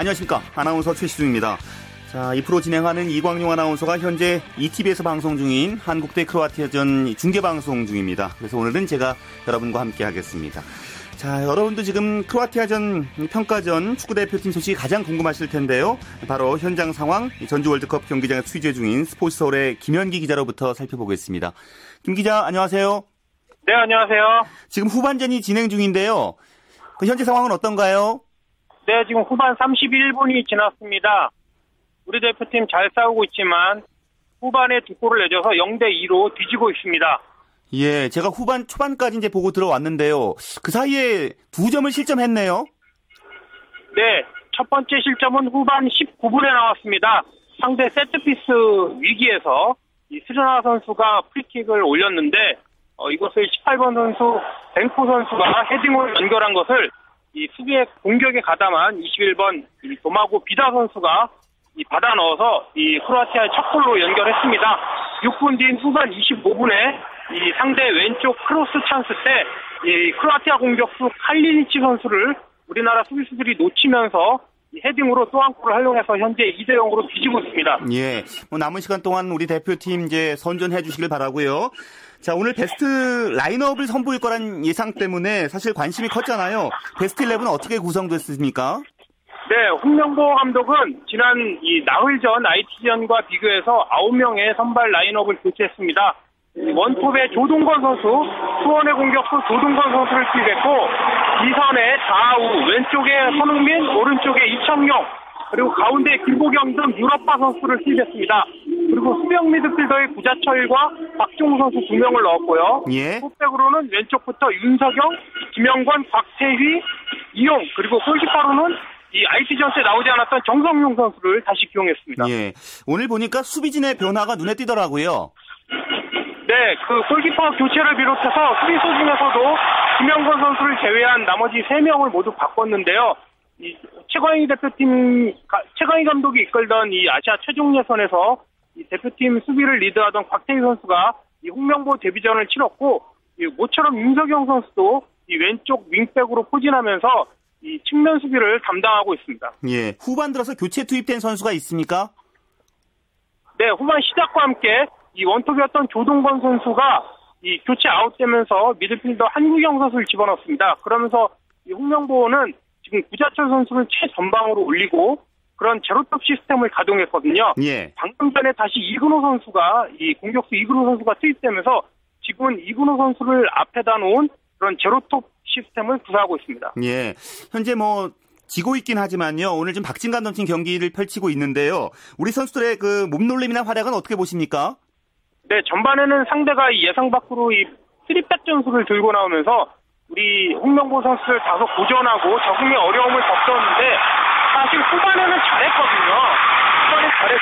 안녕하십니까. 아나운서 최시중입니다. 자, 이 프로 진행하는 이광용 아나운서가 현재 ETV에서 방송 중인 한국대 크로아티아전 중계 방송 중입니다. 그래서 오늘은 제가 여러분과 함께 하겠습니다. 자, 여러분도 지금 크로아티아전 평가전 축구대표팀 소식이 가장 궁금하실 텐데요. 바로 현장 상황, 전주 월드컵 경기장에 취재 중인 스포츠 서울의 김현기 기자로부터 살펴보겠습니다. 김 기자, 안녕하세요. 네, 안녕하세요. 지금 후반전이 진행 중인데요. 그 현재 상황은 어떤가요? 네, 지금 후반 31분이 지났습니다. 우리 대표팀 잘 싸우고 있지만 후반에 두 골을 내줘서 0대 2로 뒤지고 있습니다. 예, 제가 후반 초반까지 이제 보고 들어왔는데요. 그 사이에 두 점을 실점했네요. 네, 첫 번째 실점은 후반 19분에 나왔습니다. 상대 세트피스 위기에서 이 스르나 선수가 프리킥을 올렸는데 어, 이것을 18번 선수 뱅코 선수가 헤딩으로 연결한 것을 이 수비의 공격에 가담한 21번 도마고 비다 선수가 이 받아 넣어서 이 크로아티아의 첫 골로 연결했습니다. 6분 뒤인 후반 25분에 이 상대 왼쪽 크로스 찬스 때 이 크로아티아 공격수 칼리니치 선수를 우리나라 수비수들이 놓치면서 헤딩으로 또 한 골을 활용해서 현재 2대 0으로 뒤지고 있습니다. 예. 뭐 남은 시간 동안 우리 대표팀 이제 선전해 주시길 바라고요. 자, 오늘 베스트 라인업을 선보일 거란 예상 때문에 사실 관심이 컸잖아요. 베스트 11은 어떻게 구성됐습니까? 네, 홍명보 감독은 지난 이 나흘 전 IT전과 비교해서 9명의 선발 라인업을 교체했습니다. 원톱의 조동건 선수, 수원의 공격수 조동건 선수를 투입했고, 이선의 좌우, 왼쪽에 손흥민, 오른쪽에 이청용, 그리고 가운데 김보경 등 유럽파 선수를 투입했습니다. 그리고 수명 미드필더의 구자철과 박종우 선수 두 명을 넣었고요. 예. 후백으로는 왼쪽부터 윤석영, 김영권, 박태휘, 이용, 그리고 골키퍼로는 이 IT전 때 나오지 않았던 정성용 선수를 다시 기용했습니다. 예. 오늘 보니까 수비진의 변화가 눈에 띄더라고요. 네, 그 골키퍼 교체를 비롯해서 수비수 중에서도 김영건 선수를 제외한 나머지 3명을 모두 바꿨는데요. 이 최광희 대표팀, 최광희 감독이 이끌던 이 아시아 최종 예선에서 이 대표팀 수비를 리드하던 곽태희 선수가 이 홍명보 데뷔전을 치렀고, 이 모처럼 윤석영 선수도 이 왼쪽 윙백으로 포진하면서 이 측면 수비를 담당하고 있습니다. 예. 후반 들어서 교체 투입된 선수가 있습니까? 네, 후반 시작과 함께 이 원톱이었던 조동건 선수가 이 교체 아웃되면서 미드필더 한국영 선수를 집어넣습니다. 그러면서 이 홍명보는 지금 구자철 선수를 최전방으로 올리고 그런 제로톱 시스템을 가동했거든요. 예. 방금 전에 다시 이근호 선수가 이 공격수 이근호 선수가 투입되면서 지금은 이근호 선수를 앞에다 놓은 그런 제로톱 시스템을 구사하고 있습니다. 예. 현재 뭐 지고 있긴 하지만요. 오늘 좀 박진감 넘친 경기를 펼치고 있는데요. 우리 선수들의 그 몸놀림이나 활약은 어떻게 보십니까? 네, 전반에는 상대가 예상 밖으로 이 3백 전술을 들고 나오면서 우리 홍명보 선수를 다소 고전하고 적응에 어려움을 겪었는데 사실 후반에는 잘했거든요.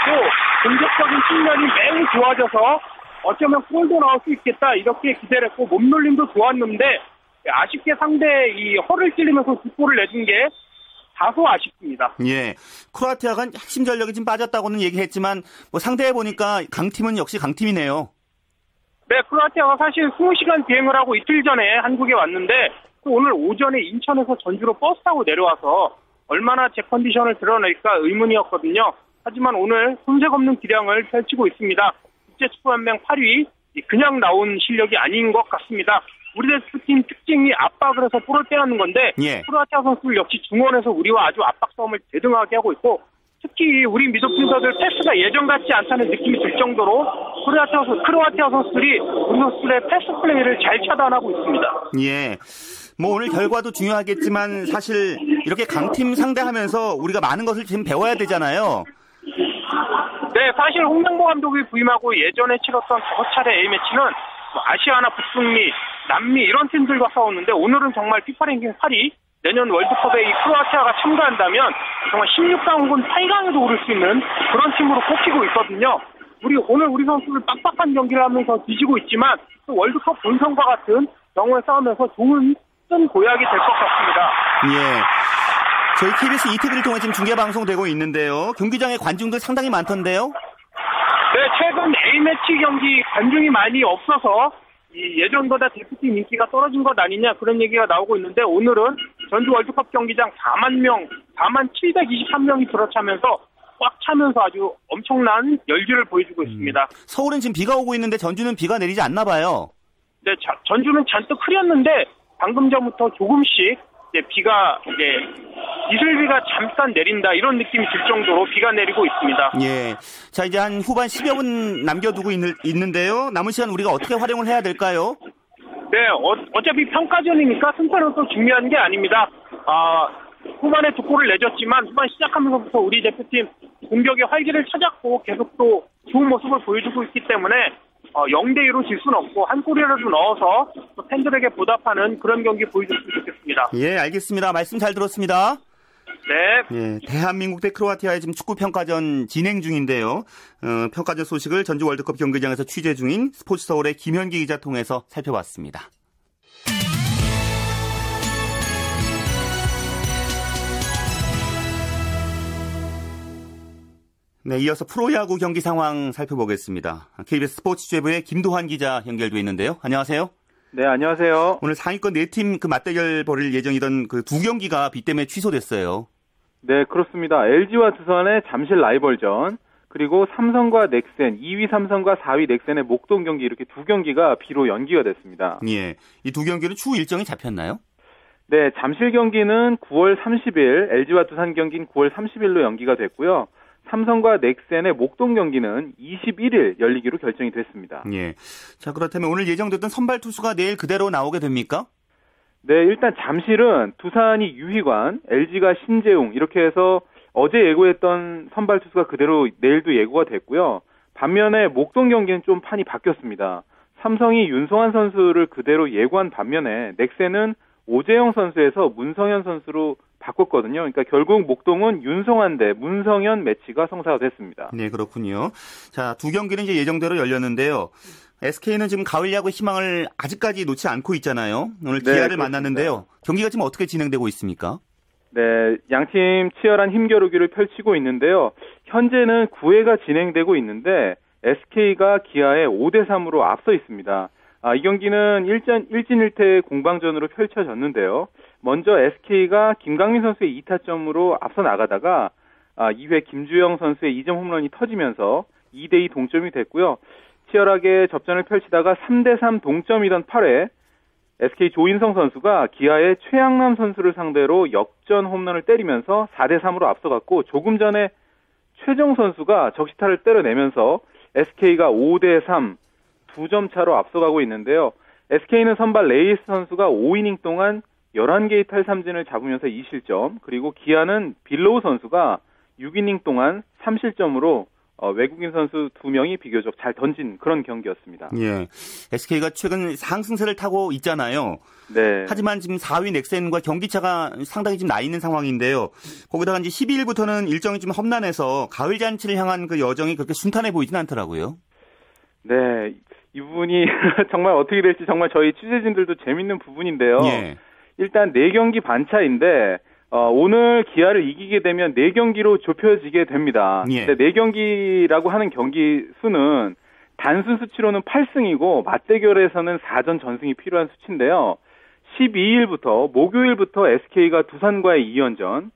잘했고 공격적인 측면이 매우 좋아져서 어쩌면 골도 나올 수 있겠다 이렇게 기대를 했고 몸놀림도 좋았는데 아쉽게 상대 이 허를 찔리면서 두 골을 내준 게 다소 아쉽습니다. 예. 크로아티아가 핵심 전력이 좀 빠졌다고는 얘기했지만 뭐 상대해 보니까 강팀은 역시 강팀이네요. 네, 크로아티아가 사실 20시간 비행을 하고 이틀 전에 한국에 왔는데 오늘 오전에 인천에서 전주로 버스 타고 내려와서 얼마나 제 컨디션을 드러낼까 의문이었거든요. 하지만 오늘 손색 없는 기량을 펼치고 있습니다. 국제축구연맹 8위 그냥 나온 실력이 아닌 것 같습니다. 우리 대표팀 특징이 압박을 해서 볼을 빼앗는 건데 예. 크로아티아 선수들 역시 중원에서 우리와 아주 압박 싸움을 대등하게 하고 있고 특히 우리 미드필더들 패스가 예전 같지 않다는 느낌이 들 정도로 크로아티아, 선수, 크로아티아 선수들이 우리 선수들의 패스 플레이를 잘 차단하고 있습니다. 예. 뭐 오늘 결과도 중요하겠지만 사실 이렇게 강팀 상대하면서 우리가 많은 것을 지금 배워야 되잖아요. 네, 사실 홍명보 감독이 부임하고 예전에 치렀던 다섯 차례 A매치는 뭐 아시아나 북중미, 남미 이런 팀들과 싸웠는데 오늘은 정말 피파 랭킹 8위 내년 월드컵에 이 크로아티아가 참가한다면 정말 16강 혹은 8강에도 오를 수 있는 그런 팀으로 꼽히고 있거든요. 우리 오늘 우리 선수들 빡빡한 경기를 하면서 뒤지고 있지만 또 월드컵 본선과 같은 경우에 싸우면서 좋은 큰 고약이 될 것 같습니다. 예. 저희 KBS ETV를 통해 지금 중계 방송되고 있는데요. 경기장에 관중들 상당히 많던데요. 네, 최근 A매치 경기 관중이 많이 없어서 이 예전보다 대표팀 인기가 떨어진 것 아니냐 그런 얘기가 나오고 있는데 오늘은 전주 월드컵 경기장 4만 명, 4만 723명이 들어차면서 꽉 차면서 아주 엄청난 열기를 보여주고 있습니다. 음. 서울은 지금 비가 오고 있는데 전주는 비가 내리지 않나 봐요. 네, 자, 전주는 잔뜩 흐렸는데 방금 전부터 조금씩 이제 비가 이제 이슬비가 잠깐 내린다 이런 느낌이 들 정도로 비가 내리고 있습니다. 예. 자 이제 한 후반 10여 분 남겨두고 있는, 있는데요. 남은 시간 우리가 어떻게 활용을 해야 될까요? 네, 어, 차피 평가전이니까 승패는 또 중요한 게 아닙니다. 아, 후반에 두 골을 내줬지만 후반 시작하면서부터 우리 대표팀 공격의 활기를 찾았고 계속 또 좋은 모습을 보여주고 있기 때문에 어, 0대 2로 질 수는 없고 한 골이라도 넣어서 팬들에게 보답하는 그런 경기 보여줬으면 좋겠습니다. 예, 알겠습니다. 말씀 잘 들었습니다. 네. 예, 대한민국 대 크로아티아의 지금 축구 평가전 진행 중인데요. 어, 평가전 소식을 전주 월드컵 경기장에서 취재 중인 스포츠 서울의 김현기 기자 통해서 살펴봤습니다. 네, 이어서 프로야구 경기 상황 살펴보겠습니다. KBS 스포츠 제부의 김도환 기자 연결돼 있는데요. 안녕하세요. 네, 안녕하세요. 오늘 상위권 네 팀 그 맞대결 벌일 예정이던 그 두 경기가 비 때문에 취소됐어요. 네, 그렇습니다. LG와 두산의 잠실 라이벌전, 그리고 삼성과 넥센, 2위 삼성과 4위 넥센의 목동 경기 이렇게 두 경기가 비로 연기가 됐습니다. 예. 이 두 경기는 추후 일정이 잡혔나요? 네, 잠실 경기는 9월 30일, LG와 두산 경기는 9월 30일로 연기가 됐고요. 삼성과 넥센의 목동 경기는 21일 열리기로 결정이 됐습니다. 예. 자, 그렇다면 오늘 예정됐던 선발 투수가 내일 그대로 나오게 됩니까? 네, 일단 잠실은 두산이 유희관, LG가 신재웅 이렇게 해서 어제 예고했던 선발 투수가 그대로 내일도 예고가 됐고요. 반면에 목동 경기는 좀 판이 바뀌었습니다. 삼성이 윤성환 선수를 그대로 예고한 반면에 넥센은 오재영 선수에서 문성현 선수로 바꿨거든요. 그러니까 결국 목동은 윤성환 대 문성현 매치가 성사가 됐습니다. 네, 그렇군요. 자, 두 경기는 이제 예정대로 열렸는데요. SK는 지금 가을 야구 희망을 아직까지 놓지 않고 있잖아요. 오늘 네, 기아를 네, 만났는데요. 경기가 지금 어떻게 진행되고 있습니까? 네, 양팀 치열한 힘겨루기를 펼치고 있는데요. 현재는 9회가 진행되고 있는데 SK가 기아에 5대 3으로 앞서 있습니다. 아, 이 경기는 일전, 일진일퇴 공방전으로 펼쳐졌는데요. 먼저 SK가 김강민 선수의 2타점으로 앞서 나가다가 아, 2회 김주영 선수의 2점 홈런이 터지면서 2대2 동점이 됐고요. 치열하게 접전을 펼치다가 3대3 동점이던 8회 SK 조인성 선수가 기아의 최향남 선수를 상대로 역전 홈런을 때리면서 4대3으로 앞서갔고 조금 전에 최정 선수가 적시타를 때려내면서 SK가 5대3 2점 차로 앞서가고 있는데요. SK는 선발 레이예스 선수가 5이닝 동안 11개의 탈삼진을 잡으면서 2실점, 그리고 기아는 빌로우 선수가 6이닝 동안 3실점으로 어, 외국인 선수 2명이 비교적 잘 던진 그런 경기였습니다. 예. SK가 최근 상승세를 타고 있잖아요. 네. 하지만 지금 4위 넥센과 경기차가 상당히 좀나 있는 상황인데요. 거기다가 이제 12일부터는 일정이 좀 험난해서 가을 잔치를 향한 그 여정이 그렇게 순탄해 보이진 않더라고요. 네. 이 부분이 정말 어떻게 될지 정말 저희 취재진들도 재밌는 부분인데요. 예. 일단 4경기 반차인데 어, 오늘 기아를 이기게 되면 4경기로 좁혀지게 됩니다. 예. 근데 4경기라고 하는 경기 수는 단순 수치로는 8승이고 맞대결에서는 4전 전승이 필요한 수치인데요. 12일부터 목요일부터 SK가 두산과의 2연전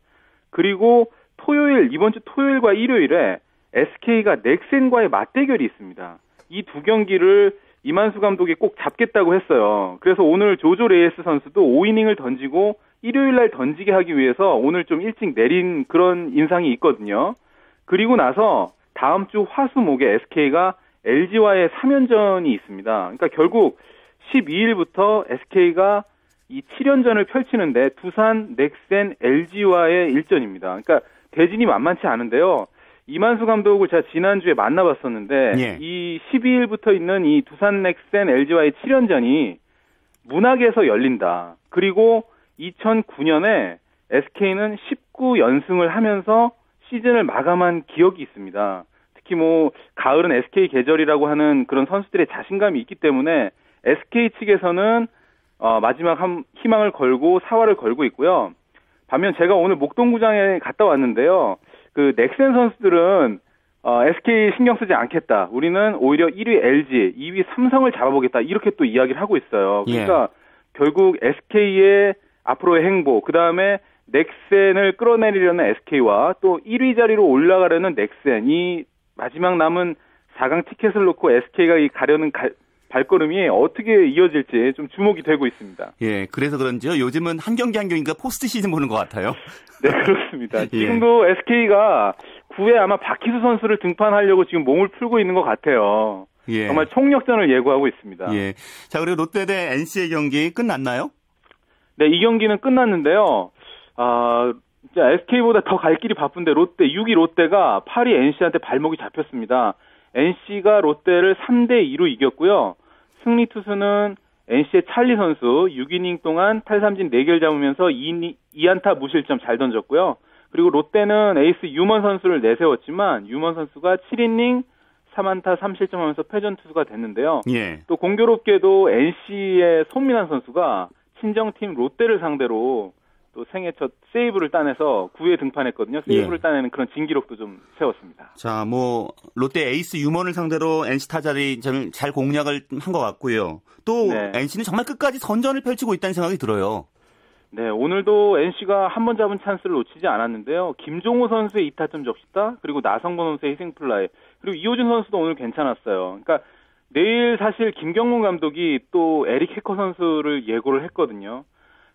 그리고 토요일 이번 주 토요일과 일요일에 SK가 넥센과의 맞대결이 있습니다. 이 두 경기를 이만수 감독이 꼭 잡겠다고 했어요. 그래서 오늘 조조 레이스 선수도 5이닝을 던지고 일요일 날 던지게 하기 위해서 오늘 좀 일찍 내린 그런 인상이 있거든요. 그리고 나서 다음 주 화수목에 SK가 LG와의 3연전이 있습니다. 그러니까 결국 12일부터 SK가 이 7연전을 펼치는데 두산, 넥센, LG와의 일전입니다. 그러니까 대진이 만만치 않은데요. 이만수 감독을 제가 지난주에 만나봤었는데 예. 이 12일부터 있는 이 두산 넥센 LG와의 7연전이 문학에서 열린다. 그리고 2009년에 SK는 19연승을 하면서 시즌을 마감한 기억이 있습니다. 특히 뭐 가을은 SK 계절이라고 하는 그런 선수들의 자신감이 있기 때문에 SK 측에서는 어, 마지막 한 희망을 걸고 사활을 걸고 있고요. 반면 제가 오늘 목동구장에 갔다 왔는데요. 그 넥센 선수들은 어, SK 신경 쓰지 않겠다. 우리는 오히려 1위 LG, 2위 삼성을 잡아보겠다. 이렇게 또 이야기를 하고 있어요. 그러니까 예. 결국 SK의 앞으로의 행보, 그 다음에 넥센을 끌어내리려는 SK와 또 1위 자리로 올라가려는 넥센, 이 마지막 남은 4강 티켓을 놓고 SK가 이 가려는 가, 발걸음이 어떻게 이어질지 좀 주목이 되고 있습니다. 예, 그래서 그런지요. 요즘은 한 경기 한 경기가 포스트 시즌 보는 것 같아요. 네, 그렇습니다. 예. 지금도 SK가 9회 아마 박희수 선수를 등판하려고 지금 몸을 풀고 있는 것 같아요. 예. 정말 총력전을 예고하고 있습니다. 예. 자, 그리고 롯데 대 NC의 경기 끝났나요? 네, 이 경기는 끝났는데요. 아, SK보다 더 갈 길이 바쁜데 롯데 6위 롯데가 8위 NC한테 발목이 잡혔습니다. NC가 롯데를 3대 2로 이겼고요. 승리 투수는 NC의 찰리 선수 6이닝 동안 탈삼진 4개를 잡으면서 2, 2안타 무실점 잘 던졌고요. 그리고 롯데는 에이스 유먼 선수를 내세웠지만 유먼 선수가 7이닝 3안타 3실점 하면서 패전 투수가 됐는데요. 예. 또 공교롭게도 NC의 손민환 선수가 친정팀 롯데를 상대로 또 생애 첫 세이브를 따내서 9회 등판했거든요. 세이브를 예. 따내는 그런 진기록도 좀 세웠습니다. 자, 뭐 롯데 에이스 유먼을 상대로 NC 타자들이 잘 공략을 한 것 같고요. 또 네. NC는 정말 끝까지 선전을 펼치고 있다는 생각이 들어요. 네, 오늘도 NC가 한 번 잡은 찬스를 놓치지 않았는데요. 김종호 선수의 2타점 적시타, 그리고 나성건 선수의 희생플라이, 그리고 이호준 선수도 오늘 괜찮았어요. 그러니까 내일 사실 김경문 감독이 또 에릭 해커 선수를 예고를 했거든요.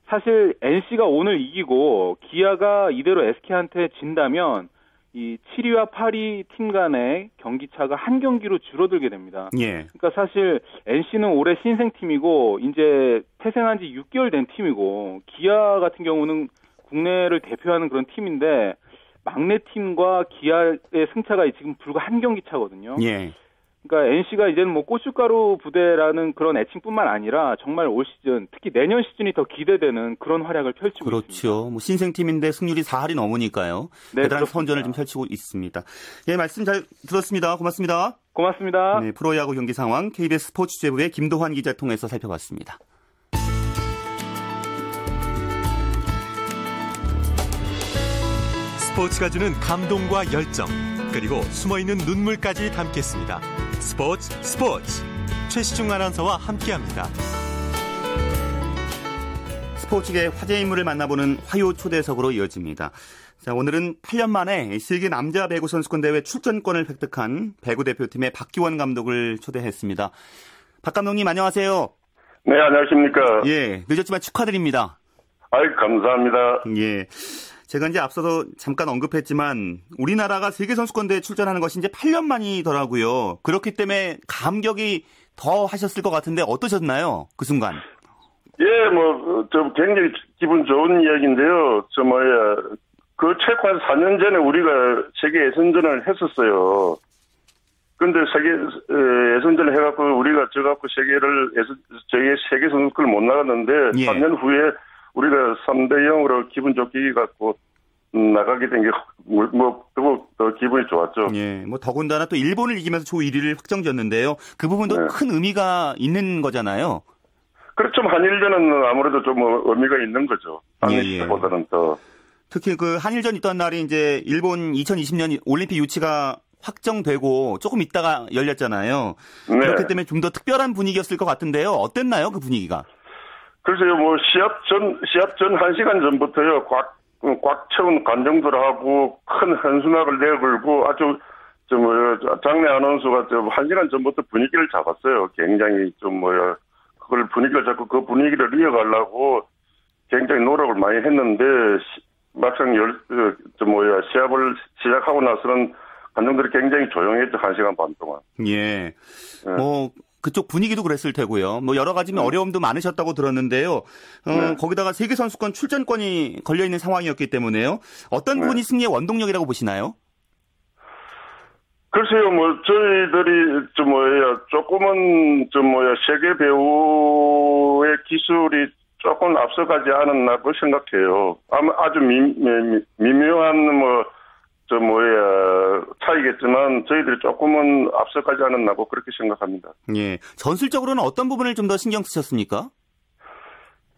사실 NC가 오늘 이기고 기아가 이대로 SK한테 진다면 이 7위와 8위 팀 간의 경기 차가 한 경기로 줄어들게 됩니다. 예. 그러니까 사실 NC는 올해 신생 팀이고 이제 태생한 지 6개월 된 팀이고 기아 같은 경우는 국내를 대표하는 그런 팀인데 막내 팀과 기아의 승차가 지금 불과 한 경기 차거든요. 예. 그러니까 NC가 이제는 뭐 고춧가루 부대라는 그런 애칭뿐만 아니라 정말 올 시즌 특히 내년 시즌이 더 기대되는 그런 활약을 펼치고 그렇죠. 있습니다. 그렇죠. 뭐 신생팀인데 승률이 4할이 넘으니까요. 네, 대단한 그렇습니다. 선전을 좀 펼치고 있습니다. 예, 말씀 잘 들었습니다. 고맙습니다. 고맙습니다. 네, 프로야구 경기 상황 KBS 스포츠 제부의 김도환 기자 통해서 살펴봤습니다. 스포츠가 주는 감동과 열정 그리고 숨어있는 눈물까지 담겠습니다. 스포츠 스포츠 최시중 아나운서와 함께합니다. 스포츠계 화제 인물을 만나보는 화요 초대석으로 이어집니다. 자, 오늘은 8년 만에 세계 남자 배구 선수권 대회 출전권을 획득한 배구 대표팀의 박기원 감독을 초대했습니다. 박 감독님 안녕하세요. 네, 안녕하십니까. 예, 늦었지만 축하드립니다. 아이, 감사합니다. 예. 제가 이제 앞서서 잠깐 언급했지만 우리나라가 세계 선수권대회 출전하는 것이 이제 8년 만이더라고요. 그렇기 때문에 감격이 더 하셨을 것 같은데 어떠셨나요? 그 순간. 예, 뭐, 저 굉장히 기분 좋은 이야기인데요. 저 뭐야, 그 최고 한 4년 전에 우리가 세계 예선전을 했었어요. 근데 세계 예선전을 해갖고 우리가 져갖고 세계를 예선, 저희 세계 선수권을 못 나갔는데 예. 3년 후에 우리가 3대 0으로 기분 좋게 갖고 나가게 된 게 뭐, 뭐, 더 기분이 좋았죠. 예, 뭐 더군다나 또 일본을 이기면서 조 1위를 확정지었는데요. 그 부분도 네. 큰 의미가 있는 거잖아요. 그렇죠. 한일전은 아무래도 좀 의미가 있는 거죠. 한일전보다는 예, 예. 더. 특히 그 한일전 있던 날이 이제 일본 2020년 올림픽 유치가 확정되고 조금 있다가 열렸잖아요. 네. 그렇기 때문에 좀 더 특별한 분위기였을 것 같은데요. 어땠나요, 그 분위기가? 글쎄요, 뭐, 시합 전, 시합 전 1시간 전부터요, 꽉, 꽉 채운 관중들하고 큰 한수막을 내걸고 아주, 좀, 뭐야, 장례 아나운서가 좀 1시간 전부터 분위기를 잡았어요. 굉장히 좀, 뭐야, 그걸 분위기를 잡고 그 분위기를 이어가려고 굉장히 노력을 많이 했는데, 막상 열, 그, 좀, 뭐야, 시합을 시작하고 나서는 관중들이 굉장히 조용했죠, 1시간 반 동안. 예. 네. 뭐, 그쪽 분위기도 그랬을 테고요. 뭐 여러 가지 네. 어려움도 많으셨다고 들었는데요. 어, 네. 거기다가 세계 선수권 출전권이 걸려 있는 상황이었기 때문에요. 어떤 네. 부분이 승리의 원동력이라고 보시나요? 글쎄요, 뭐 저희들이 좀 뭐야 조금은 좀 뭐야 세계 배우의 기술이 조금 앞서가지 않았나고 생각해요. 아마 아주 미, 미, 미묘한 뭐 저 뭐야 차이겠지만 저희들이 조금은 앞서가지 않았나고 그렇게 생각합니다. 예. 전술적으로는 어떤 부분을 좀 더 신경 쓰셨습니까?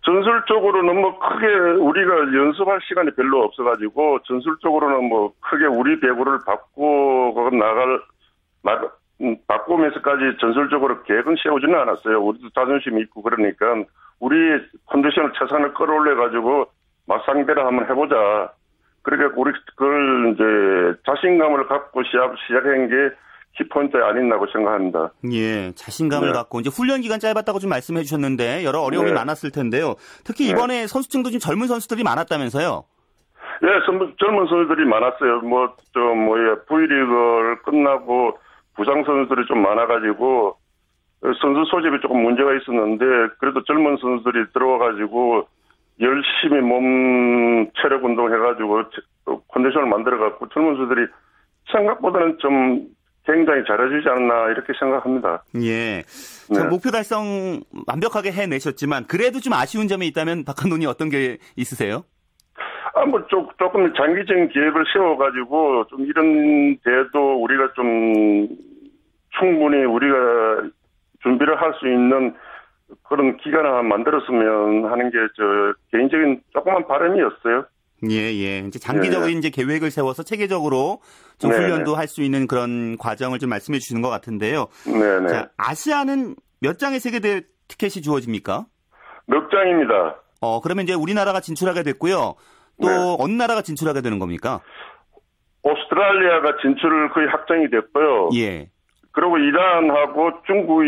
전술적으로는 뭐 크게 우리가 연습할 시간이 별로 없어가지고 전술적으로는 뭐 크게 우리 배구를 바꾸고 나갈 나, 음, 바꾸면서까지 전술적으로 계획은 세우지는 않았어요. 우리도 자존심이 있고 그러니까 우리 컨디션을 최선을 끌어올려 가지고 맞상대를 한번 해보자. 그러니까 우리 그걸 이제 자신감을 갖고 시합 시작한 게 키포인트 아닌다고 생각합니다. 예, 자신감을 네. 갖고 이제 훈련 기간 짧았다고 좀 말씀해 주셨는데 여러 어려움이 네. 많았을 텐데요. 특히 이번에 선수층도 좀 젊은 선수들이 많았다면서요. 예, 젊은, 선수들이 많았어요. 뭐, 저, 뭐야, V리그를 끝나고 부상 선수들이 좀 많아가지고, 선수 소집이 조금 문제가 있었는데, 그래도 젊은 선수들이 들어와가지고, 열심히 몸 체력 운동 해가지고, 체- 컨디션을 만들어갖고, 젊은 선수들이 생각보다는 좀 굉장히 잘해주지 않나, 이렇게 생각합니다. 예. 자, 네. 목표 달성 완벽하게 해내셨지만 그래도 좀 아쉬운 점이 있다면 박 감독님 어떤 게 있으세요? 아, 뭐, 조, 조금 장기적인 계획을 세워가지고, 좀 이런 대도 우리가 좀 충분히 우리가 준비를 할 수 있는 그런 기간을 만들었으면 하는 게 저 개인적인 조그만 바람이었어요. 예, 예. 이제 장기적인 이제 계획을 세워서 체계적으로 좀 네, 훈련도 네. 할수 있는 그런 과정을 좀 말씀해 주시는 것 같은데요. 네네. 자, 아시아는 몇 장의 세계대 티켓이 주어집니까? 몇 장입니다. 어, 그러면 이제 우리나라가 진출하게 됐고요. 또 네. 어느 나라가 진출하게 되는 겁니까? 오스트랄리아가 진출을 거의 확정이 됐고요. 예. 그리고 이란하고 중국이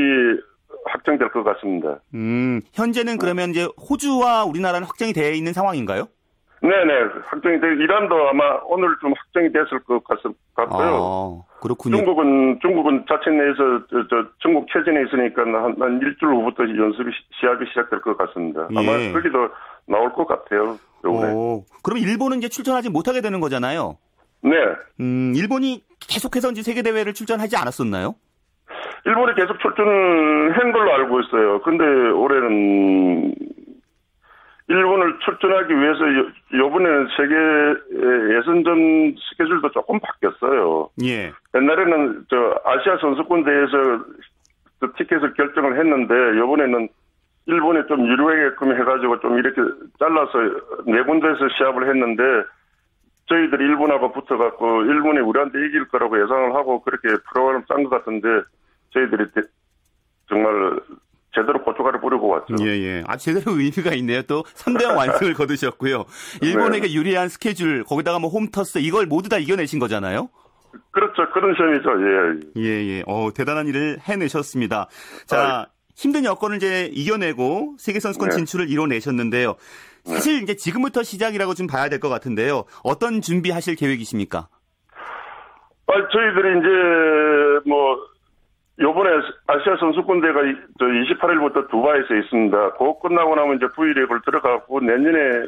확정될 것 같습니다. 음, 현재는 그러면 이제 호주와 우리나라는 확정이 되어 있는 상황인가요? 네네. 확정이 돼, 이란도 아마 오늘 좀 확정이 됐을 것 같, 같고요. 아, 그렇군요. 중국은 중국은 자체 내에서 저, 저 중국 체전에 있으니까 한, 한 일주일 후부터 연습이 시- 시합이 시작될 것 같습니다. 아마 예. 거기도 나올 것 같아요. 요번에. 오, 그럼 일본은 이제 출전하지 못하게 되는 거잖아요. 네. 음, 일본이 계속해서 이제 세계 대회를 출전하지 않았었나요? 일본이 계속 출전을 한 걸로 알고 있어요. 근데 올해는 일본을 출전하기 위해서 요- 요번에는 세계 예선전 스케줄도 조금 바뀌었어요. 예. 옛날에는 저 아시아 선수권 대회에서 그 티켓을 결정을 했는데 요번에는 일본에 좀 유리하게끔 해가지고 좀 이렇게 잘라서 네 군데에서 시합을 했는데 저희들이 일본하고 붙어갖고 일본이 우리한테 이길 거라고 예상을 하고 그렇게 프로그램 짠 것 같은데 저희들이 대- 정말 제대로 고춧가루 뿌리고 왔죠. 예, 예. 아, 제대로 의미가 있네요. 또 3대0 완승을 거두셨고요. 일본에게 유리한 스케줄, 거기다가 뭐 홈터스, 이걸 모두 다 이겨내신 거잖아요? 그렇죠. 그런 셈이죠. 예. 예, 예. 어, 대단한 일을 해내셨습니다. 자, 힘든 여건을 이제 이겨내고 세계선수권 네. 진출을 이뤄내셨는데요. 사실 이제 지금부터 시작이라고 좀 봐야 될 것 같은데요. 어떤 준비하실 계획이십니까? 아, 저희들이 이제 뭐 요번에 아시아 선수권 저 28일부터 두바이에서 있습니다. 그거 끝나고 나면 이제 V리그를 들어가고 내년에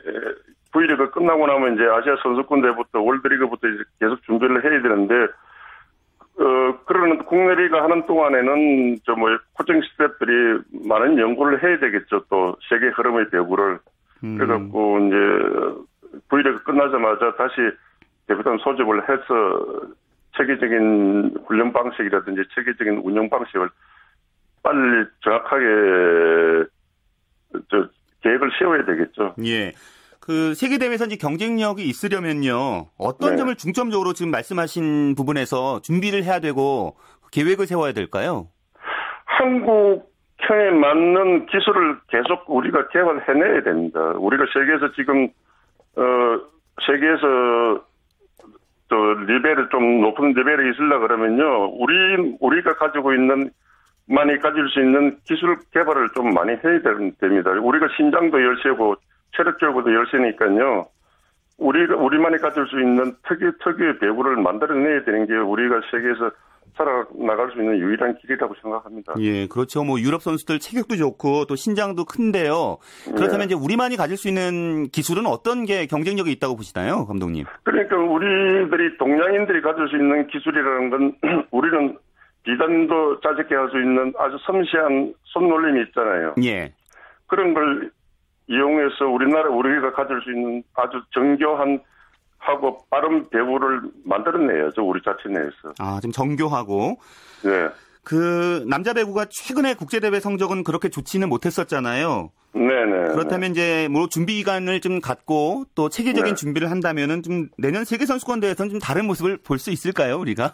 V리그 끝나고 나면 이제 아시아 선수권 대회부터 월드리그부터 이제 계속 준비를 해야 되는데 어 그러는 국내 리그 하는 동안에는 저 뭐 코칭 스태프들이 많은 연구를 해야 되겠죠. 또 세계 흐름의 배구를 음, 그래갖고 이제 V리그 끝나자마자 다시 대표단 소집을 해서 체계적인 훈련 방식이라든지 체계적인 운영 방식을 빨리 정확하게 저 계획을 세워야 되겠죠. 예. 그 세계 대회에서 이제 경쟁력이 있으려면요. 어떤 네. 점을 중점적으로 지금 말씀하신 부분에서 준비를 해야 되고 계획을 세워야 될까요? 한국형에 맞는 기술을 계속 우리가 개발해내야 됩니다. 우리가 세계에서 지금 어 세계에서 저 레벨을 좀 높은 레벨에 있으려 그러면요, 우리 우리가 가지고 있는 많이 가질 수 있는 기술 개발을 좀 많이 해야 되- 됩니다. 우리가 신장도 열세고 체력적으로도 열세니까요. 우리가 우리만이 가질 수 있는 특유 특유의 배구를 만들어내야 되는 게 우리가 세계에서 살아나갈 수 있는 유일한 길이라고 생각합니다. 예, 그렇죠. 뭐 유럽 선수들 체격도 좋고 또 신장도 큰데요. 그렇다면 이제 우리만이 가질 수 있는 기술은 어떤 게 경쟁력이 있다고 보시나요, 감독님? 그러니까 우리들이 동양인들이 가질 수 있는 기술이라는 건 우리는 비단도 짜집게 할 수 있는 아주 섬세한 손놀림이 있잖아요. 예. 그런 걸 이용해서 우리나라 우리가 가질 수 있는 아주 정교한 하고 빠른 배구를 만들어내야죠 우리 자체 내에서. 아, 좀 정교하고 네, 그 남자 배구가 최근에 국제 대회 성적은 그렇게 좋지는 못했었잖아요. 네네. 그렇다면 이제 뭐 준비 기간을 좀 갖고 또 체계적인 네. 준비를 한다면은 좀 내년 세계 선수권 대회에서는 좀 다른 모습을 볼 수 있을까요, 우리가?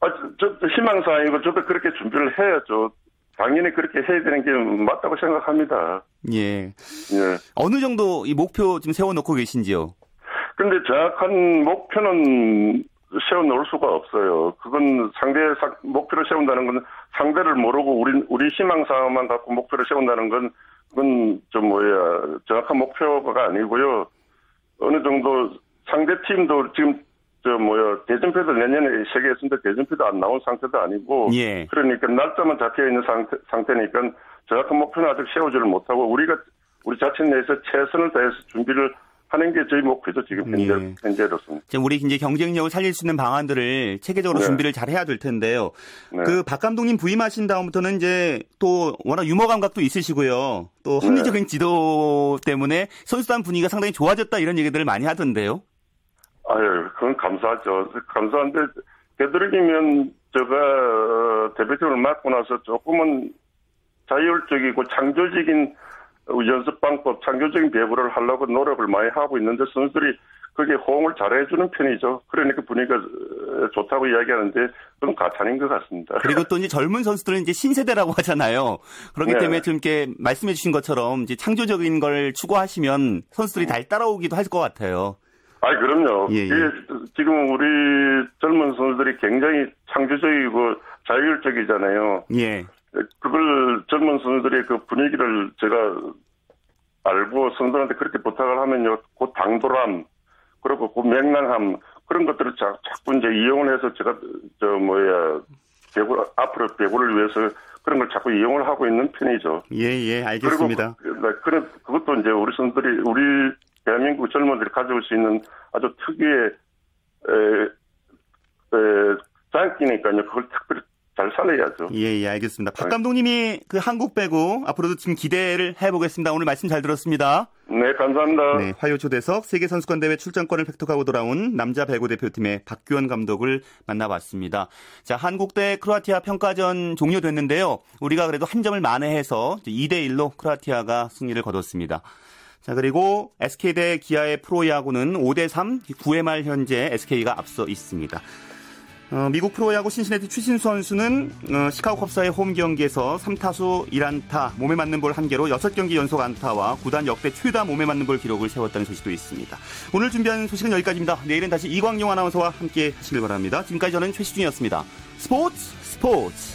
아, 저, 저 희망사항이고 저도 그렇게 준비를 해야죠. 당연히 그렇게 해야 되는 게 맞다고 생각합니다. 예. 예. 어느 정도 이 목표 지금 세워놓고 계신지요? 근데 정확한 목표는 세워놓을 수가 없어요. 그건 상대 상- 목표를 세운다는 건 상대를 모르고 우리 우리 희망사항만 갖고 목표를 세운다는 건 그건 좀 뭐야 정확한 목표가 아니고요. 어느 정도 상대 팀도 지금 저 뭐야 대전패도 내년에 세계 선대 대전패도 안 나온 상태도 아니고 예. 그러니까 날짜만 잡혀 있는 상태, 상태니까 정확한 목표는 아직 세우지를 못하고 우리가 우리 자체 내에서 최선을 다해서 준비를 하는 게 저희 목표죠 지금 현재 예. 현재로서는. 지금 우리 이제 경쟁력을 살릴 수 있는 방안들을 체계적으로 네. 준비를 잘 해야 될 텐데요. 네. 그박 감독님 부임하신 다음부터는 이제 또 워낙 유머 감각도 있으시고요. 또 네. 합리적인 지도 때문에 선수단 분위기가 상당히 좋아졌다 이런 얘기들을 많이 하던데요. 아유, 그건 감사하죠. 감사한데, 되도록이면, 제가, 어, 대표팀을 맡고 나서 조금은 자율적이고 창조적인 연습 방법, 창조적인 배구를 하려고 노력을 많이 하고 있는데, 선수들이 그게 호응을 잘 해주는 편이죠. 그러니까 분위기가 어, 좋다고 이야기하는데, 그건 가찬인 것 같습니다. 그리고 또 이제 젊은 선수들은 이제 신세대라고 하잖아요. 그렇기 네. 때문에 좀 이렇게 말씀해 주신 것처럼 이제 창조적인 걸 추구하시면 선수들이 잘 따라오기도 할 것 같아요. 아이, 그럼요. 예, 예. 지금 우리 젊은 선수들이 굉장히 창조적이고 자율적이잖아요. 예. 그걸 젊은 선수들의 그 분위기를 제가 알고 선수들한테 그렇게 부탁을 하면요, 그 당돌함, 그리고 그 맹랑함, 그런 것들을 자, 자꾸 이제 이용을 해서 제가, 저, 뭐야, 배구, 앞으로 배구를 위해서 그런 걸 자꾸 이용을 하고 있는 편이죠. 예, 예, 알겠습니다. 그리고 그, 그런, 그것도 이제 우리 선수들이, 우리 대한민국 젊은들이 가져올 수 있는 아주 특유의, 에, 에, 장기니까요. 그걸 특별히 잘 살려야죠. 예, 예, 알겠습니다. 박 감독님이 그 한국 배구 앞으로도 지금 기대를 해보겠습니다. 오늘 말씀 잘 들었습니다. 네, 감사합니다. 네, 화요 초대석 세계선수권대회 출전권을 획득하고 돌아온 남자 배구 대표팀의 박규원 감독을 만나봤습니다. 자, 한국 대 크로아티아 평가전 종료됐는데요. 우리가 그래도 한 점을 만회해서 2대1로 크로아티아가 승리를 거뒀습니다. 자, 그리고 SK 대 기아의 프로야구는 5대3, 9회 말 현재 SK가 앞서 있습니다. 어, 미국 프로야구 신시내티 추신수 선수는 어, 시카고 컵스의 홈 경기에서 3타수 1안타, 몸에 맞는 볼 1개로 6경기 연속 안타와 구단 역대 최다 몸에 맞는 볼 기록을 세웠다는 소식도 있습니다. 오늘 준비한 소식은 여기까지입니다. 내일은 다시 이광용 아나운서와 함께 하시길 바랍니다. 지금까지 저는 최시중이었습니다. 스포츠 스포츠